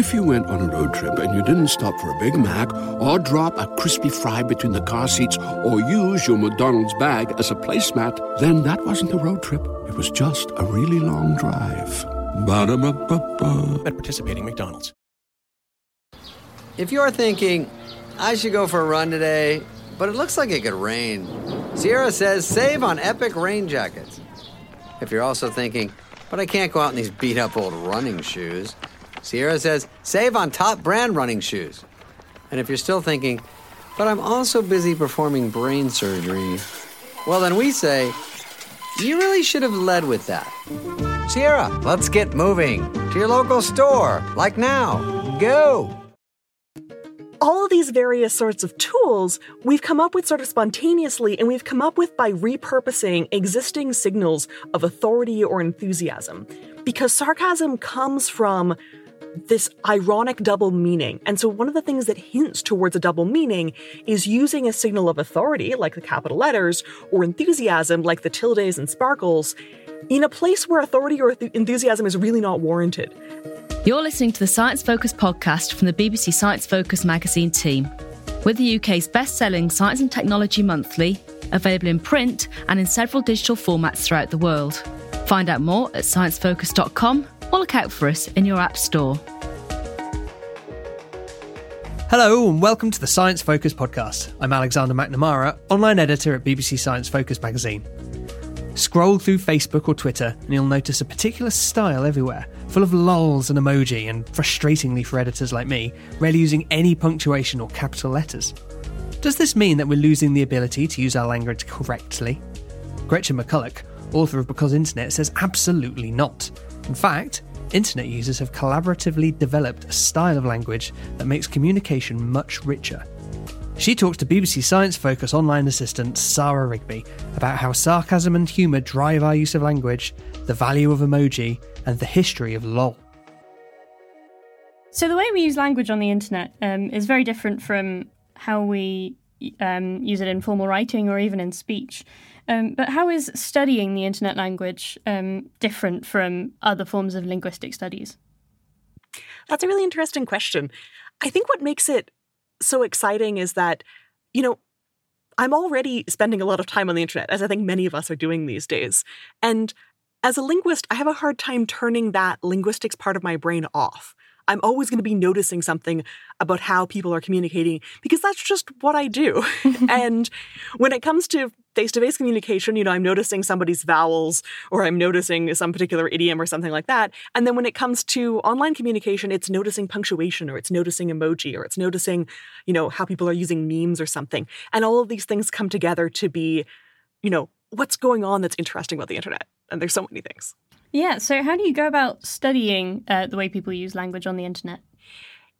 If you went on a road trip and you didn't stop for a Big Mac or drop a crispy fry between the car seats or use your McDonald's bag as a placemat, then that wasn't a road trip. It was just a really long drive. Ba-da-ba-ba-ba. at participating McDonald's. If you're thinking, I should go for a run today, but it looks like it could rain, Sierra says save on epic rain jackets. If you're also thinking, but I can't go out in these beat up old running shoes, Sierra says save on top brand running shoes. And if you're still thinking, but I'm also busy performing brain surgery, well, then we say, you really should have led with that. Sierra, let's get moving to your local store, like now. Go! all of these various sorts of tools we've come up with sort of spontaneously and we've come up with by repurposing existing signals of authority or enthusiasm. Because sarcasm comes from this ironic double meaning. And so one of the things that hints towards a double meaning is using a signal of authority, like the capital letters, or enthusiasm, like the tildes and sparkles, in a place where authority or th- enthusiasm is really not warranted. You're listening to the Science Focus podcast from the BBC Science Focus magazine team. We're the UK's best selling science and technology monthly, available in print and in several digital formats throughout the world. Find out more at sciencefocus.com or look out for us in your app store. Hello and welcome to the Science Focus podcast. I'm Alexander McNamara, online editor at BBC Science Focus magazine. Scroll through Facebook or Twitter and you'll notice a particular style everywhere, full of lols and emoji, and frustratingly for editors like me, rarely using any punctuation or capital letters. Does this mean that we're losing the ability to use our language correctly? Gretchen McCulloch, author of Because Internet, says absolutely not. In fact, internet users have collaboratively developed a style of language that makes communication much richer. She talks to BBC Science Focus online assistant Sarah Rigby about how sarcasm and humour drive our use of language, the value of emoji, and the history of LOL. So the way we use language on the internet um, is very different from how we um, use it in formal writing or even in speech. Um, but how is studying the internet language um, different from other forms of linguistic studies? That's a really interesting question. I think what makes it so exciting is that, you know, I'm already spending a lot of time on the internet, as I think many of us are doing these days. And as a linguist, I have a hard time turning that linguistics part of my brain off. I'm always going to be noticing something about how people are communicating because that's just what I do. and when it comes to face to face communication, you know, I'm noticing somebody's vowels or I'm noticing some particular idiom or something like that. And then when it comes to online communication, it's noticing punctuation or it's noticing emoji or it's noticing, you know, how people are using memes or something. And all of these things come together to be, you know, what's going on that's interesting about the internet. And there's so many things. Yeah, so how do you go about studying uh, the way people use language on the internet?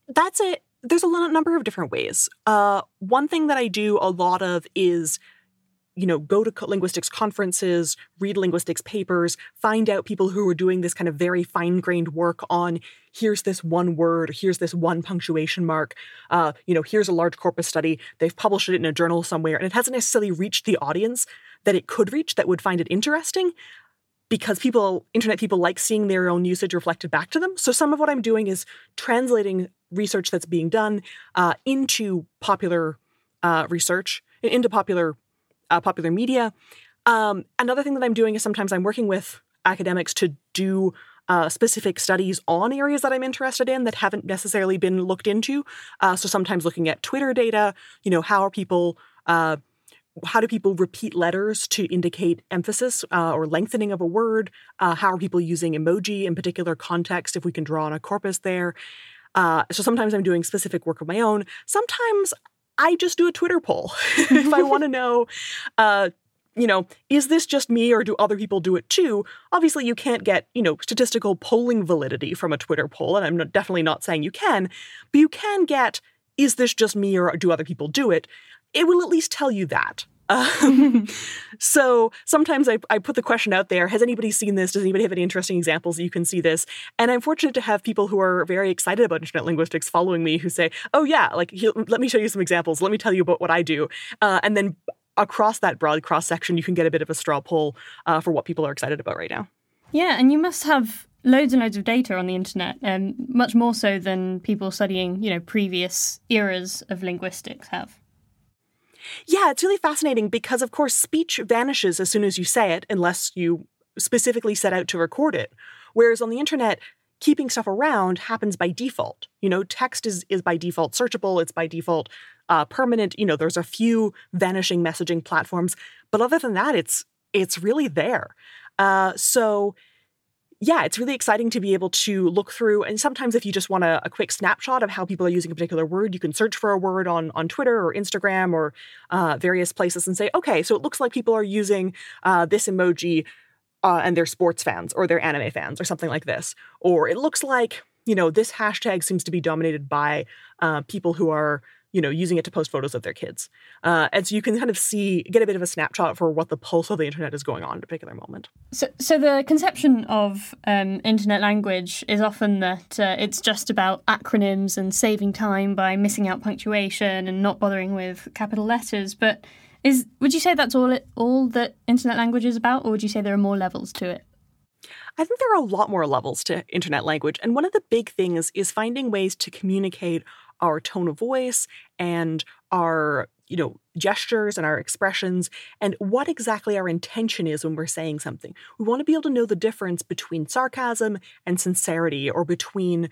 That's it. There's a lot, number of different ways. Uh, one thing that I do a lot of is, you know, go to linguistics conferences, read linguistics papers, find out people who are doing this kind of very fine grained work on here's this one word, here's this one punctuation mark, uh, you know, here's a large corpus study. They've published it in a journal somewhere, and it hasn't necessarily reached the audience that it could reach that would find it interesting because people, internet people, like seeing their own usage reflected back to them. So some of what I'm doing is translating research that's being done uh, into popular uh, research, into popular uh, popular media. Um, another thing that I'm doing is sometimes I'm working with academics to do uh, specific studies on areas that I'm interested in that haven't necessarily been looked into. Uh, so sometimes looking at Twitter data, you know, how are people uh, how do people repeat letters to indicate emphasis uh, or lengthening of a word? Uh, how are people using emoji in particular context if we can draw on a corpus there? Uh, so sometimes I'm doing specific work of my own. Sometimes I just do a Twitter poll if I want to know. Uh, you know, is this just me or do other people do it too? Obviously, you can't get, you know, statistical polling validity from a Twitter poll, and I'm not, definitely not saying you can, but you can get, is this just me or do other people do it? it will at least tell you that. Um, so sometimes I, I put the question out there Has anybody seen this? Does anybody have any interesting examples that you can see this? And I'm fortunate to have people who are very excited about internet linguistics following me who say, Oh, yeah, like, let me show you some examples. Let me tell you about what I do. Uh, and then across that broad cross section, you can get a bit of a straw poll uh, for what people are excited about right now. Yeah, and you must have loads and loads of data on the internet, um, much more so than people studying, you know, previous eras of linguistics have. Yeah, it's really fascinating because, of course, speech vanishes as soon as you say it, unless you specifically set out to record it. Whereas on the internet, keeping stuff around happens by default. You know, text is, is by default searchable, it's by default uh, permanent. You know, there's a few vanishing messaging platforms, but other than that, it's it's really there. Uh, so yeah, it's really exciting to be able to look through. And sometimes, if you just want a, a, quick snapshot of how people are using a particular word, you can search for a word on, on Twitter or Instagram or uh, various places and say, okay, so it looks like people are using uh, this emoji uh, and they're sports fans or they're anime fans or something like this. Or it looks like, you know, this hashtag seems to be dominated by uh, people who are you know, using it to post photos of their kids. Uh, and so you can kind of see, get a bit of a snapshot for what the pulse of the internet is going on at a particular moment. So, so the conception of um, internet language is often that uh, it's just about acronyms and saving time by missing out punctuation and not bothering with capital letters. But is would you say that's all it, all that internet language is about, or would you say there are more levels to it? I think there are a lot more levels to internet language. And one of the big things is finding ways to communicate our tone of voice and our you know gestures and our expressions and what exactly our intention is when we're saying something we want to be able to know the difference between sarcasm and sincerity or between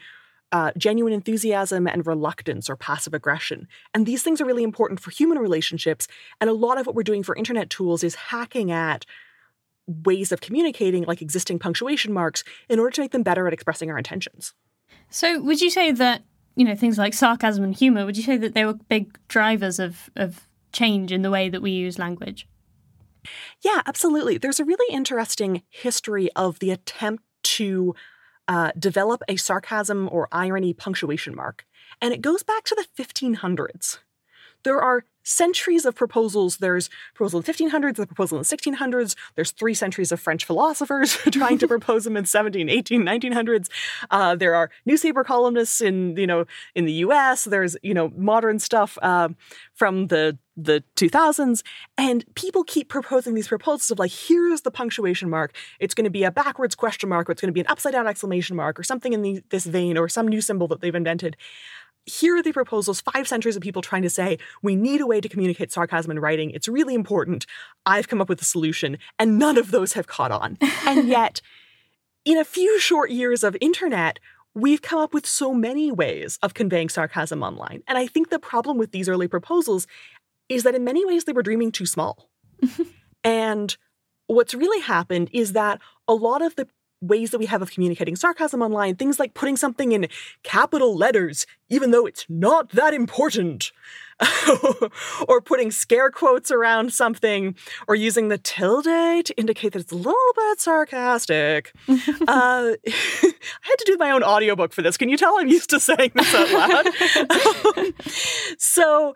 uh, genuine enthusiasm and reluctance or passive aggression. And these things are really important for human relationships. And a lot of what we're doing for internet tools is hacking at ways of communicating, like existing punctuation marks, in order to make them better at expressing our intentions. So, would you say that you know things like sarcasm and humor would you say that they were big drivers of of change in the way that we use language? Yeah absolutely. There's a really interesting history of the attempt to uh, develop a sarcasm or irony punctuation mark and it goes back to the 1500s there are centuries of proposals. There's proposal in the 1500s, the proposal in the 1600s. There's three centuries of French philosophers trying to propose them in 17, 18, 1900s. Uh, there are newspaper columnists in you know in the U.S. There's you know modern stuff uh, from the the 2000s and people keep proposing these proposals of like here's the punctuation mark it's going to be a backwards question mark or it's going to be an upside down exclamation mark or something in the, this vein or some new symbol that they've invented here are the proposals, five centuries of people trying to say, we need a way to communicate sarcasm in writing. It's really important. I've come up with a solution. And none of those have caught on. and yet, in a few short years of internet, we've come up with so many ways of conveying sarcasm online. And I think the problem with these early proposals is that in many ways they were dreaming too small. and what's really happened is that a lot of the ways that we have of communicating sarcasm online, things like putting something in capital letters, even though it's not that important, or putting scare quotes around something, or using the tilde to indicate that it's a little bit sarcastic. uh, I had to do my own audiobook for this. Can you tell I'm used to saying this out loud? so,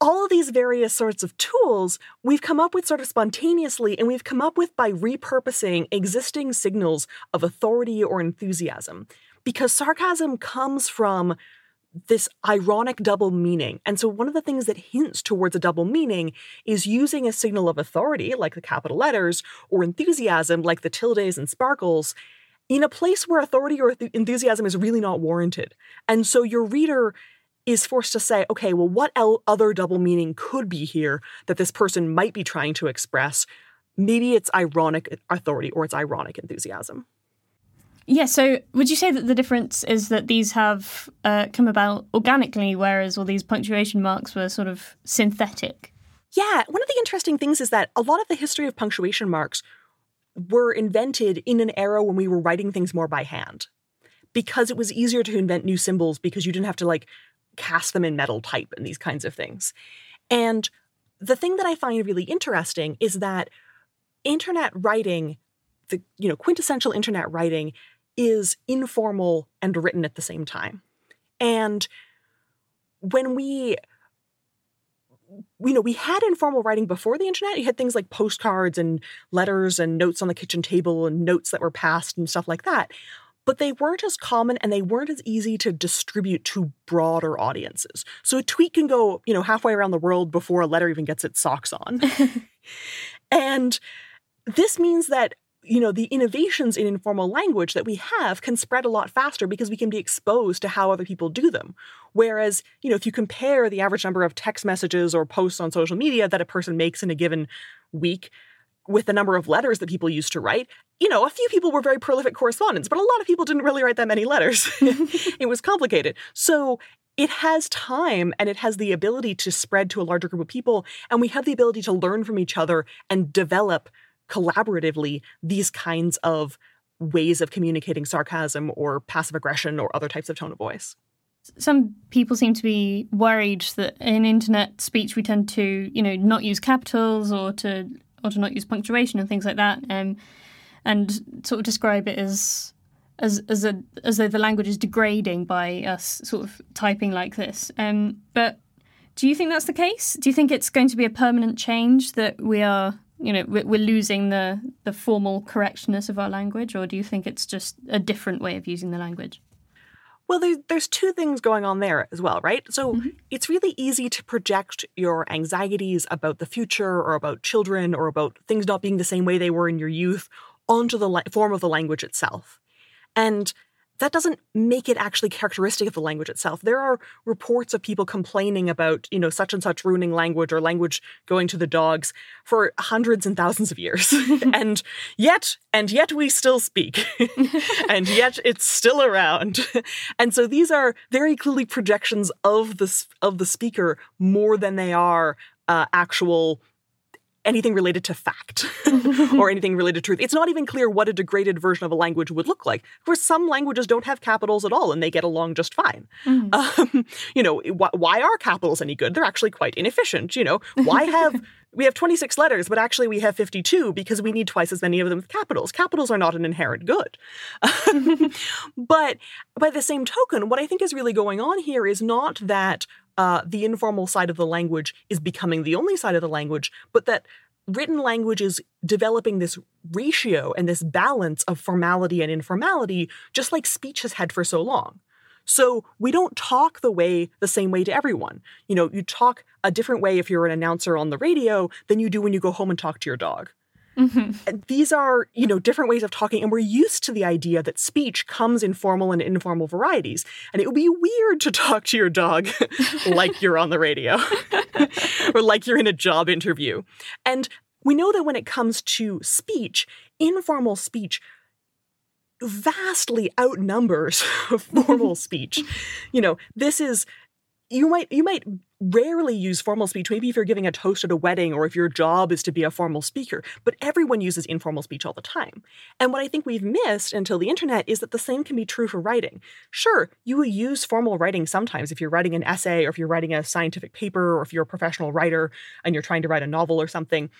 all of these various sorts of tools we've come up with sort of spontaneously, and we've come up with by repurposing existing signals of authority or enthusiasm. Because sarcasm comes from this ironic double meaning. And so, one of the things that hints towards a double meaning is using a signal of authority, like the capital letters, or enthusiasm, like the tildes and sparkles, in a place where authority or enthusiasm is really not warranted. And so, your reader is forced to say, okay, well, what other double meaning could be here that this person might be trying to express? Maybe it's ironic authority or it's ironic enthusiasm. Yeah, so would you say that the difference is that these have uh, come about organically, whereas all these punctuation marks were sort of synthetic? Yeah, one of the interesting things is that a lot of the history of punctuation marks were invented in an era when we were writing things more by hand because it was easier to invent new symbols because you didn't have to like cast them in metal type and these kinds of things. And the thing that I find really interesting is that internet writing, the you know quintessential internet writing is informal and written at the same time. And when we you know, we had informal writing before the internet. You had things like postcards and letters and notes on the kitchen table and notes that were passed and stuff like that. But they weren't as common and they weren't as easy to distribute to broader audiences. So a tweet can go, you know, halfway around the world before a letter even gets its socks on. and this means that you know, the innovations in informal language that we have can spread a lot faster because we can be exposed to how other people do them. Whereas, you know, if you compare the average number of text messages or posts on social media that a person makes in a given week with the number of letters that people used to write, you know, a few people were very prolific correspondents, but a lot of people didn't really write that many letters. it was complicated. So it has time and it has the ability to spread to a larger group of people. And we have the ability to learn from each other and develop collaboratively these kinds of ways of communicating sarcasm or passive aggression or other types of tone of voice. Some people seem to be worried that in internet speech we tend to, you know, not use capitals or to or to not use punctuation and things like that, um, and sort of describe it as as as a as though the language is degrading by us sort of typing like this. Um, but do you think that's the case? Do you think it's going to be a permanent change that we are you know we're losing the the formal correctness of our language or do you think it's just a different way of using the language well there, there's two things going on there as well right so mm-hmm. it's really easy to project your anxieties about the future or about children or about things not being the same way they were in your youth onto the la- form of the language itself and that doesn't make it actually characteristic of the language itself. There are reports of people complaining about, you know, such and such ruining language or language going to the dogs for hundreds and thousands of years. and yet, and yet we still speak. and yet it's still around. and so these are very clearly projections of the of the speaker more than they are uh, actual anything related to fact or anything related to truth. It's not even clear what a degraded version of a language would look like. Of course, some languages don't have capitals at all and they get along just fine. Mm. Um, you know, wh- why are capitals any good? They're actually quite inefficient. You know, why have we have 26 letters, but actually we have 52 because we need twice as many of them with capitals. Capitals are not an inherent good. but by the same token, what I think is really going on here is not that uh, the informal side of the language is becoming the only side of the language, but that written language is developing this ratio and this balance of formality and informality, just like speech has had for so long. So we don't talk the way the same way to everyone. You know, you talk a different way if you're an announcer on the radio than you do when you go home and talk to your dog. Mm-hmm. These are, you know, different ways of talking, and we're used to the idea that speech comes in formal and informal varieties. And it would be weird to talk to your dog like you're on the radio or like you're in a job interview. And we know that when it comes to speech, informal speech vastly outnumbers formal mm-hmm. speech. You know, this is you might you might rarely use formal speech maybe if you're giving a toast at a wedding or if your job is to be a formal speaker but everyone uses informal speech all the time. And what i think we've missed until the internet is that the same can be true for writing. Sure you will use formal writing sometimes if you're writing an essay or if you're writing a scientific paper or if you're a professional writer and you're trying to write a novel or something.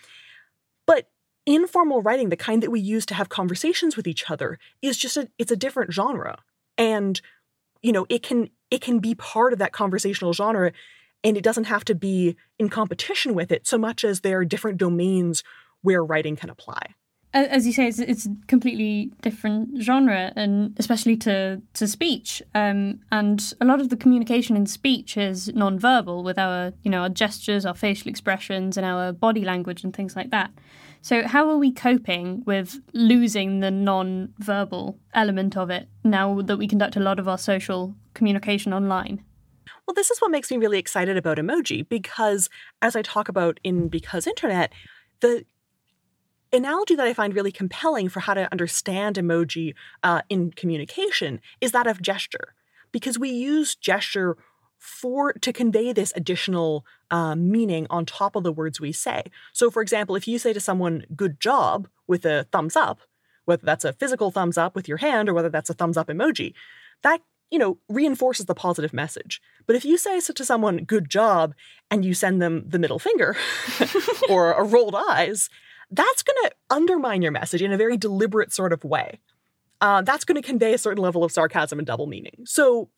But informal writing the kind that we use to have conversations with each other is just a it's a different genre and you know it can it can be part of that conversational genre and it doesn't have to be in competition with it so much as there are different domains where writing can apply as you say, it's, it's a completely different genre, and especially to to speech. Um, and a lot of the communication in speech is non-verbal, with our you know our gestures, our facial expressions, and our body language and things like that. So, how are we coping with losing the non-verbal element of it now that we conduct a lot of our social communication online? Well, this is what makes me really excited about emoji because, as I talk about in Because Internet, the analogy that I find really compelling for how to understand emoji uh, in communication is that of gesture, because we use gesture for to convey this additional uh, meaning on top of the words we say. So, for example, if you say to someone "good job" with a thumbs up, whether that's a physical thumbs up with your hand or whether that's a thumbs up emoji, that you know reinforces the positive message. But if you say to someone "good job" and you send them the middle finger or a rolled eyes, that's going to undermine your message in a very deliberate sort of way. Uh, that's going to convey a certain level of sarcasm and double meaning. So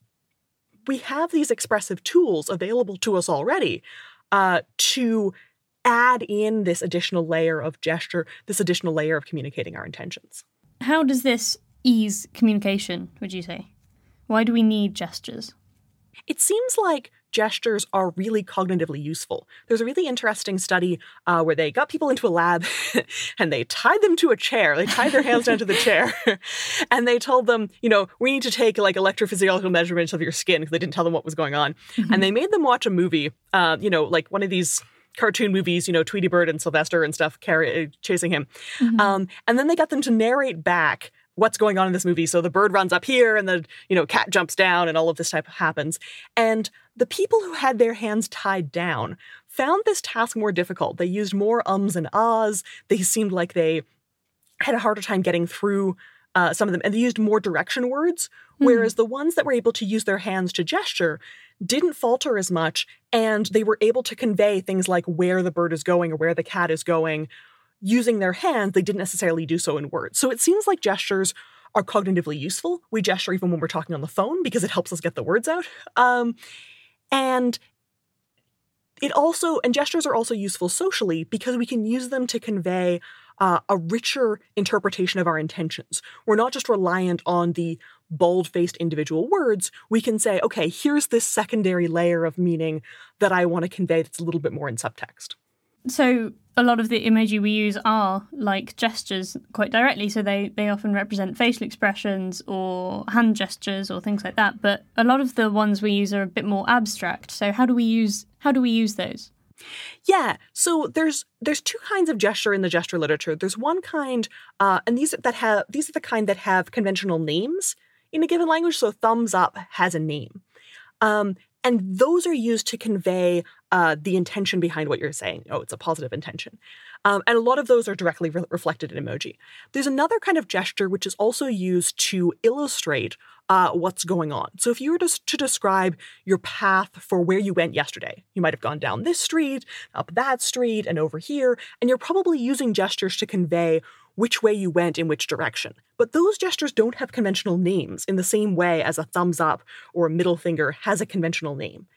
we have these expressive tools available to us already uh, to add in this additional layer of gesture, this additional layer of communicating our intentions. How does this ease communication, would you say? Why do we need gestures? It seems like gestures are really cognitively useful. There's a really interesting study uh, where they got people into a lab and they tied them to a chair. They tied their hands down to the chair and they told them, you know, we need to take like electrophysiological measurements of your skin because they didn't tell them what was going on. Mm-hmm. And they made them watch a movie, uh, you know, like one of these cartoon movies, you know, Tweety Bird and Sylvester and stuff carry, chasing him. Mm-hmm. Um, and then they got them to narrate back what's going on in this movie. So the bird runs up here and the, you know, cat jumps down and all of this type happens. And the people who had their hands tied down found this task more difficult. They used more ums and ahs. They seemed like they had a harder time getting through uh, some of them, and they used more direction words. Mm. Whereas the ones that were able to use their hands to gesture didn't falter as much, and they were able to convey things like where the bird is going or where the cat is going using their hands. They didn't necessarily do so in words. So it seems like gestures are cognitively useful. We gesture even when we're talking on the phone because it helps us get the words out. Um, and it also, and gestures are also useful socially because we can use them to convey uh, a richer interpretation of our intentions. We're not just reliant on the bold faced individual words. We can say, okay, here's this secondary layer of meaning that I want to convey that's a little bit more in subtext. So a lot of the emoji we use are like gestures quite directly. So they, they often represent facial expressions or hand gestures or things like that. But a lot of the ones we use are a bit more abstract. So how do we use how do we use those? Yeah, so there's there's two kinds of gesture in the gesture literature. There's one kind, uh, and these that have these are the kind that have conventional names in a given language. So thumbs up has a name, um, and those are used to convey uh, the intention behind what you're saying. Oh, it's a positive intention. Um, and a lot of those are directly re- reflected in emoji. There's another kind of gesture which is also used to illustrate uh, what's going on. So if you were to, to describe your path for where you went yesterday, you might have gone down this street, up that street, and over here, and you're probably using gestures to convey which way you went in which direction. But those gestures don't have conventional names in the same way as a thumbs up or a middle finger has a conventional name.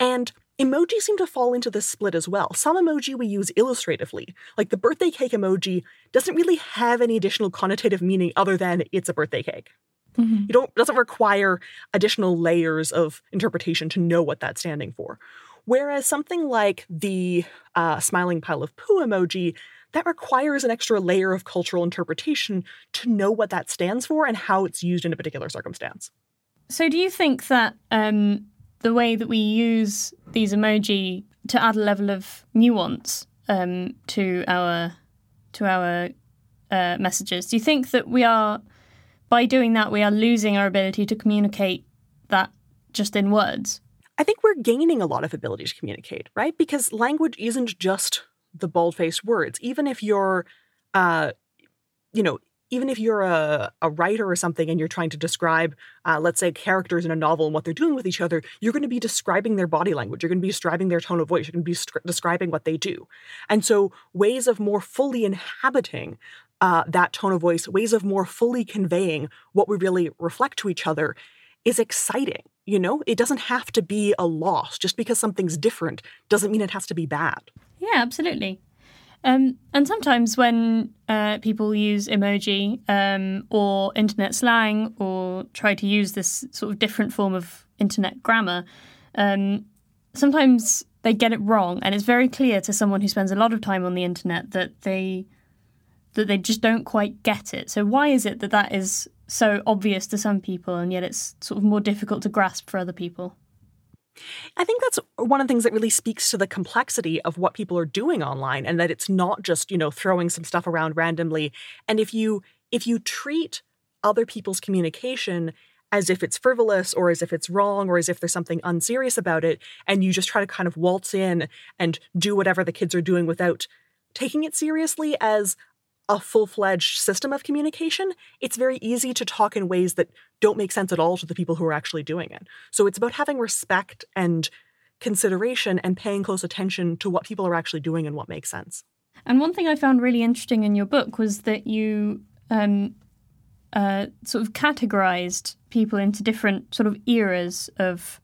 And Emoji seem to fall into this split as well. Some emoji we use illustratively, like the birthday cake emoji, doesn't really have any additional connotative meaning other than it's a birthday cake. Mm-hmm. You don't doesn't require additional layers of interpretation to know what that's standing for. Whereas something like the uh, smiling pile of poo emoji, that requires an extra layer of cultural interpretation to know what that stands for and how it's used in a particular circumstance. So, do you think that um, the way that we use these emoji to add a level of nuance um, to our to our uh, messages. Do you think that we are by doing that we are losing our ability to communicate that just in words? I think we're gaining a lot of ability to communicate, right? Because language isn't just the bold-faced words. Even if you're, uh, you know, even if you're a, a writer or something and you're trying to describe, uh, let's say, characters in a novel and what they're doing with each other, you're going to be describing their body language. You're going to be describing their tone of voice. You're going to be sc- describing what they do. And so, ways of more fully inhabiting uh, that tone of voice, ways of more fully conveying what we really reflect to each other is exciting. You know, it doesn't have to be a loss. Just because something's different doesn't mean it has to be bad. Yeah, absolutely. Um, and sometimes when uh, people use emoji um, or internet slang or try to use this sort of different form of internet grammar, um, sometimes they get it wrong, and it's very clear to someone who spends a lot of time on the internet that they that they just don't quite get it. So why is it that that is so obvious to some people, and yet it's sort of more difficult to grasp for other people? I think that's one of the things that really speaks to the complexity of what people are doing online and that it's not just, you know, throwing some stuff around randomly. And if you if you treat other people's communication as if it's frivolous or as if it's wrong or as if there's something unserious about it and you just try to kind of waltz in and do whatever the kids are doing without taking it seriously as a full fledged system of communication, it's very easy to talk in ways that don't make sense at all to the people who are actually doing it. So it's about having respect and consideration and paying close attention to what people are actually doing and what makes sense. And one thing I found really interesting in your book was that you um, uh, sort of categorized people into different sort of eras of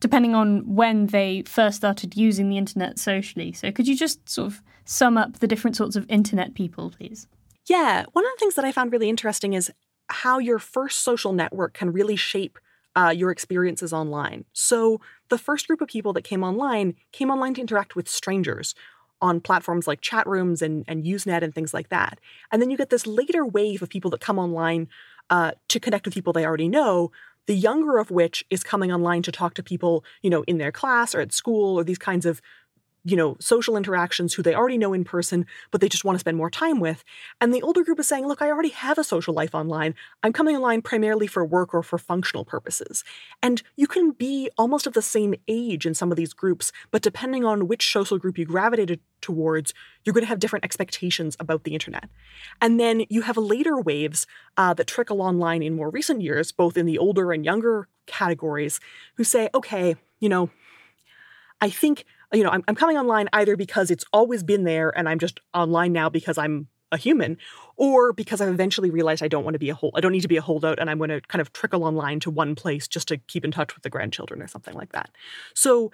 depending on when they first started using the internet socially. So could you just sort of sum up the different sorts of internet people, please? Yeah, one of the things that I found really interesting is how your first social network can really shape uh, your experiences online. So, the first group of people that came online came online to interact with strangers on platforms like chat rooms and, and Usenet and things like that. And then you get this later wave of people that come online uh, to connect with people they already know, the younger of which is coming online to talk to people, you know, in their class or at school or these kinds of you know, social interactions who they already know in person, but they just want to spend more time with. And the older group is saying, look, I already have a social life online. I'm coming online primarily for work or for functional purposes. And you can be almost of the same age in some of these groups, but depending on which social group you gravitated towards, you're going to have different expectations about the internet. And then you have later waves uh, that trickle online in more recent years, both in the older and younger categories, who say, okay, you know, I think you know, I'm, I'm coming online either because it's always been there and I'm just online now because I'm a human, or because I've eventually realized I don't want to be a hold, I don't need to be a holdout, and I'm going to kind of trickle online to one place just to keep in touch with the grandchildren or something like that. So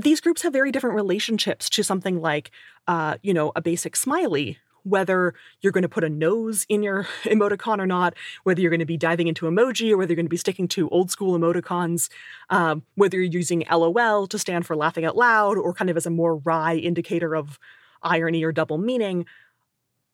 these groups have very different relationships to something like, uh, you know, a basic smiley, whether you're going to put a nose in your emoticon or not, whether you're going to be diving into emoji or whether you're going to be sticking to old school emoticons, um, whether you're using LOL to stand for laughing out loud or kind of as a more wry indicator of irony or double meaning.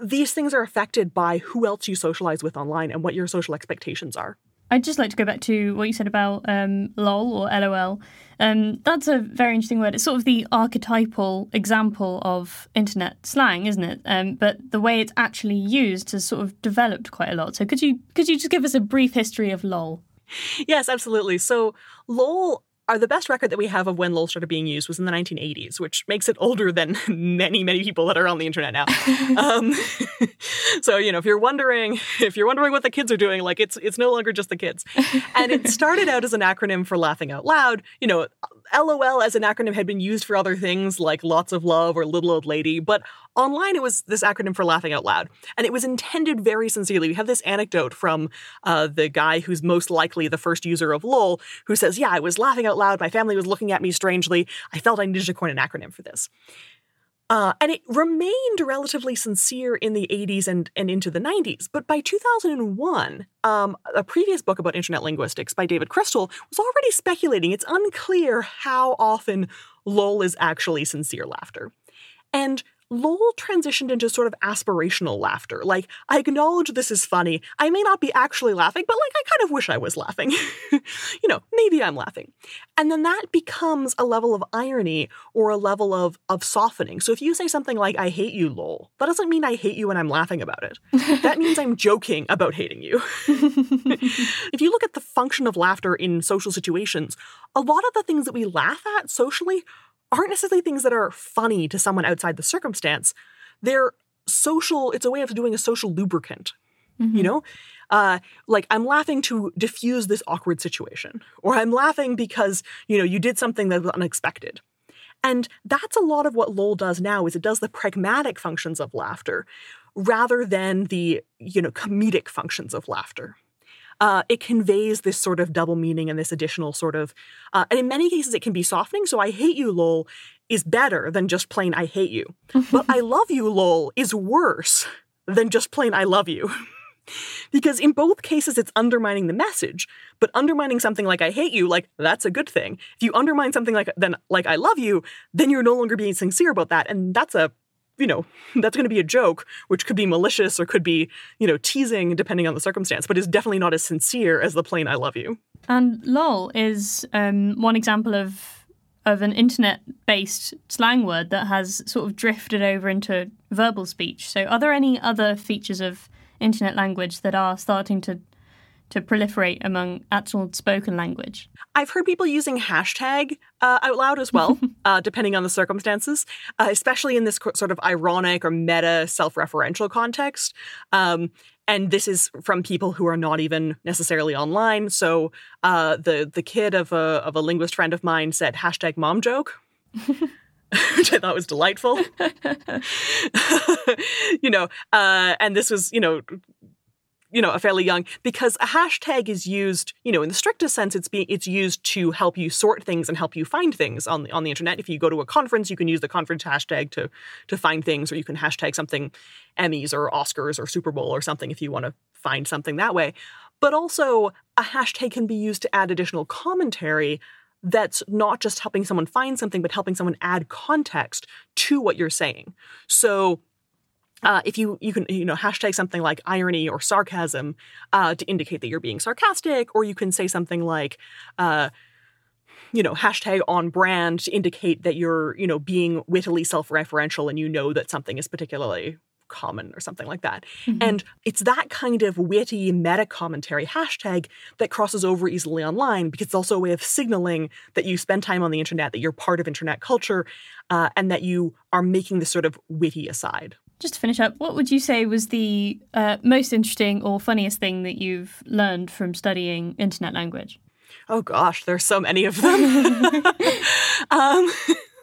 These things are affected by who else you socialize with online and what your social expectations are. I'd just like to go back to what you said about um, lol or lol. Um, that's a very interesting word. It's sort of the archetypal example of internet slang, isn't it? Um, but the way it's actually used has sort of developed quite a lot. So could you could you just give us a brief history of lol? Yes, absolutely. So lol are the best record that we have of when LOL started being used was in the 1980s, which makes it older than many, many people that are on the internet now. um, so you know, if you're wondering, if you're wondering what the kids are doing, like it's it's no longer just the kids. And it started out as an acronym for laughing out loud. You know, LOL as an acronym had been used for other things like lots of love or little old lady, but online it was this acronym for laughing out loud. And it was intended very sincerely. We have this anecdote from uh, the guy who's most likely the first user of LOL who says, Yeah, I was laughing out loud. My family was looking at me strangely. I felt I needed to coin an acronym for this. Uh, and it remained relatively sincere in the 80s and, and into the 90s. But by 2001, um, a previous book about internet linguistics by David Crystal was already speculating it's unclear how often LOL is actually sincere laughter. And Lol transitioned into sort of aspirational laughter. Like, I acknowledge this is funny. I may not be actually laughing, but like, I kind of wish I was laughing. you know, maybe I'm laughing. And then that becomes a level of irony or a level of, of softening. So if you say something like, I hate you, lol, that doesn't mean I hate you and I'm laughing about it. that means I'm joking about hating you. if you look at the function of laughter in social situations, a lot of the things that we laugh at socially aren't necessarily things that are funny to someone outside the circumstance. They're social, it's a way of doing a social lubricant. Mm-hmm. You know, uh, like I'm laughing to diffuse this awkward situation, or I'm laughing because you know you did something that was unexpected, and that's a lot of what LOL does now. Is it does the pragmatic functions of laughter rather than the you know comedic functions of laughter uh, it conveys this sort of double meaning and this additional sort of, uh, and in many cases it can be softening. So I hate you, lol, is better than just plain I hate you. but I love you, lol, is worse than just plain I love you. because in both cases it's undermining the message but undermining something like i hate you like that's a good thing if you undermine something like then like i love you then you're no longer being sincere about that and that's a you know, that's going to be a joke, which could be malicious or could be, you know, teasing depending on the circumstance, but is definitely not as sincere as the plain I love you. And lol is um, one example of of an internet based slang word that has sort of drifted over into verbal speech. So are there any other features of internet language that are starting to to proliferate among actual spoken language. I've heard people using hashtag uh, out loud as well, uh, depending on the circumstances, uh, especially in this sort of ironic or meta self referential context. Um, and this is from people who are not even necessarily online. So uh, the the kid of a of a linguist friend of mine said hashtag mom joke. which I thought was delightful. you know, uh, and this was, you know, you know, a fairly young because a hashtag is used, you know, in the strictest sense, it's being it's used to help you sort things and help you find things on the on the internet. If you go to a conference, you can use the conference hashtag to to find things, or you can hashtag something Emmys or Oscars or Super Bowl or something if you want to find something that way. But also, a hashtag can be used to add additional commentary that's not just helping someone find something, but helping someone add context to what you're saying. So uh, if you you can you know hashtag something like irony or sarcasm uh, to indicate that you're being sarcastic, or you can say something like. Uh, you know, hashtag on brand to indicate that you're, you know, being wittily self-referential and you know that something is particularly common or something like that. Mm-hmm. And it's that kind of witty meta commentary hashtag that crosses over easily online because it's also a way of signaling that you spend time on the internet, that you're part of internet culture, uh, and that you are making this sort of witty aside. Just to finish up, what would you say was the uh, most interesting or funniest thing that you've learned from studying internet language? Oh gosh, there's so many of them. um,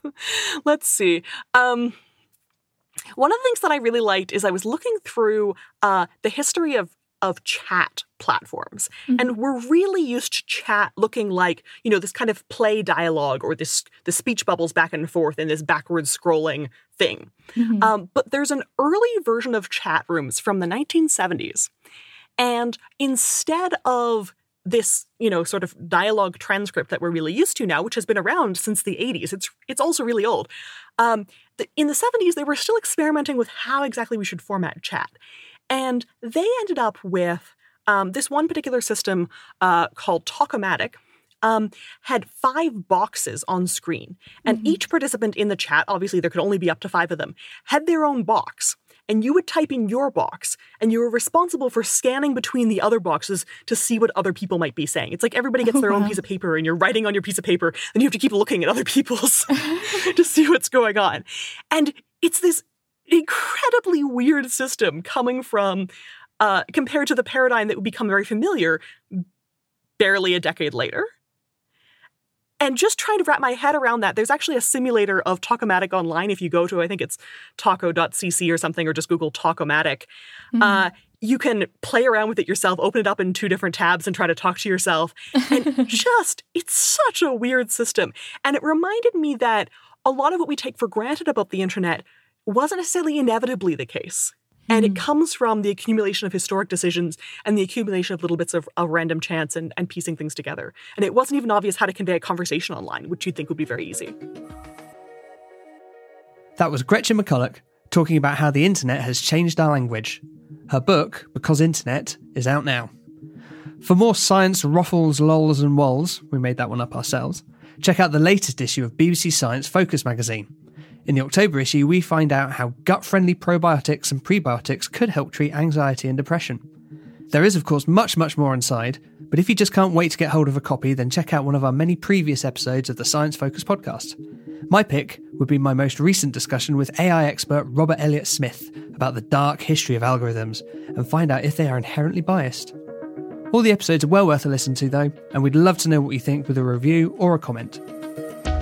let's see. Um, one of the things that I really liked is I was looking through uh, the history of of chat platforms. Mm-hmm. And we're really used to chat looking like, you know, this kind of play dialogue or this the speech bubbles back and forth in this backwards scrolling thing. Mm-hmm. Um, but there's an early version of chat rooms from the 1970s. And instead of this, you know, sort of dialogue transcript that we're really used to now, which has been around since the 80s. It's it's also really old. Um, the, in the 70s, they were still experimenting with how exactly we should format chat. And they ended up with um, this one particular system uh, called Talkomatic. Um, had five boxes on screen, and mm-hmm. each participant in the chat, obviously there could only be up to five of them, had their own box and you would type in your box and you were responsible for scanning between the other boxes to see what other people might be saying. It's like everybody gets their own piece of paper and you're writing on your piece of paper and you have to keep looking at other people's to see what's going on. And it's this incredibly weird system coming from uh, compared to the paradigm that would become very familiar barely a decade later. And just trying to wrap my head around that, there's actually a simulator of Talkomatic online. If you go to, I think it's taco.cc or something, or just Google Talkomatic, mm-hmm. uh, you can play around with it yourself, open it up in two different tabs and try to talk to yourself. And just, it's such a weird system. And it reminded me that a lot of what we take for granted about the internet wasn't necessarily inevitably the case. And it hmm. comes from the accumulation of historic decisions and the accumulation of little bits of, of random chance and, and piecing things together. And it wasn't even obvious how to convey a conversation online, which you'd think would be very easy. That was Gretchen McCulloch talking about how the internet has changed our language. Her book, Because Internet, is out now. For more science ruffles, lols, and wols, we made that one up ourselves, check out the latest issue of BBC Science Focus magazine. In the October issue, we find out how gut friendly probiotics and prebiotics could help treat anxiety and depression. There is, of course, much, much more inside, but if you just can't wait to get hold of a copy, then check out one of our many previous episodes of the Science Focus podcast. My pick would be my most recent discussion with AI expert Robert Elliott Smith about the dark history of algorithms and find out if they are inherently biased. All the episodes are well worth a listen to, though, and we'd love to know what you think with a review or a comment.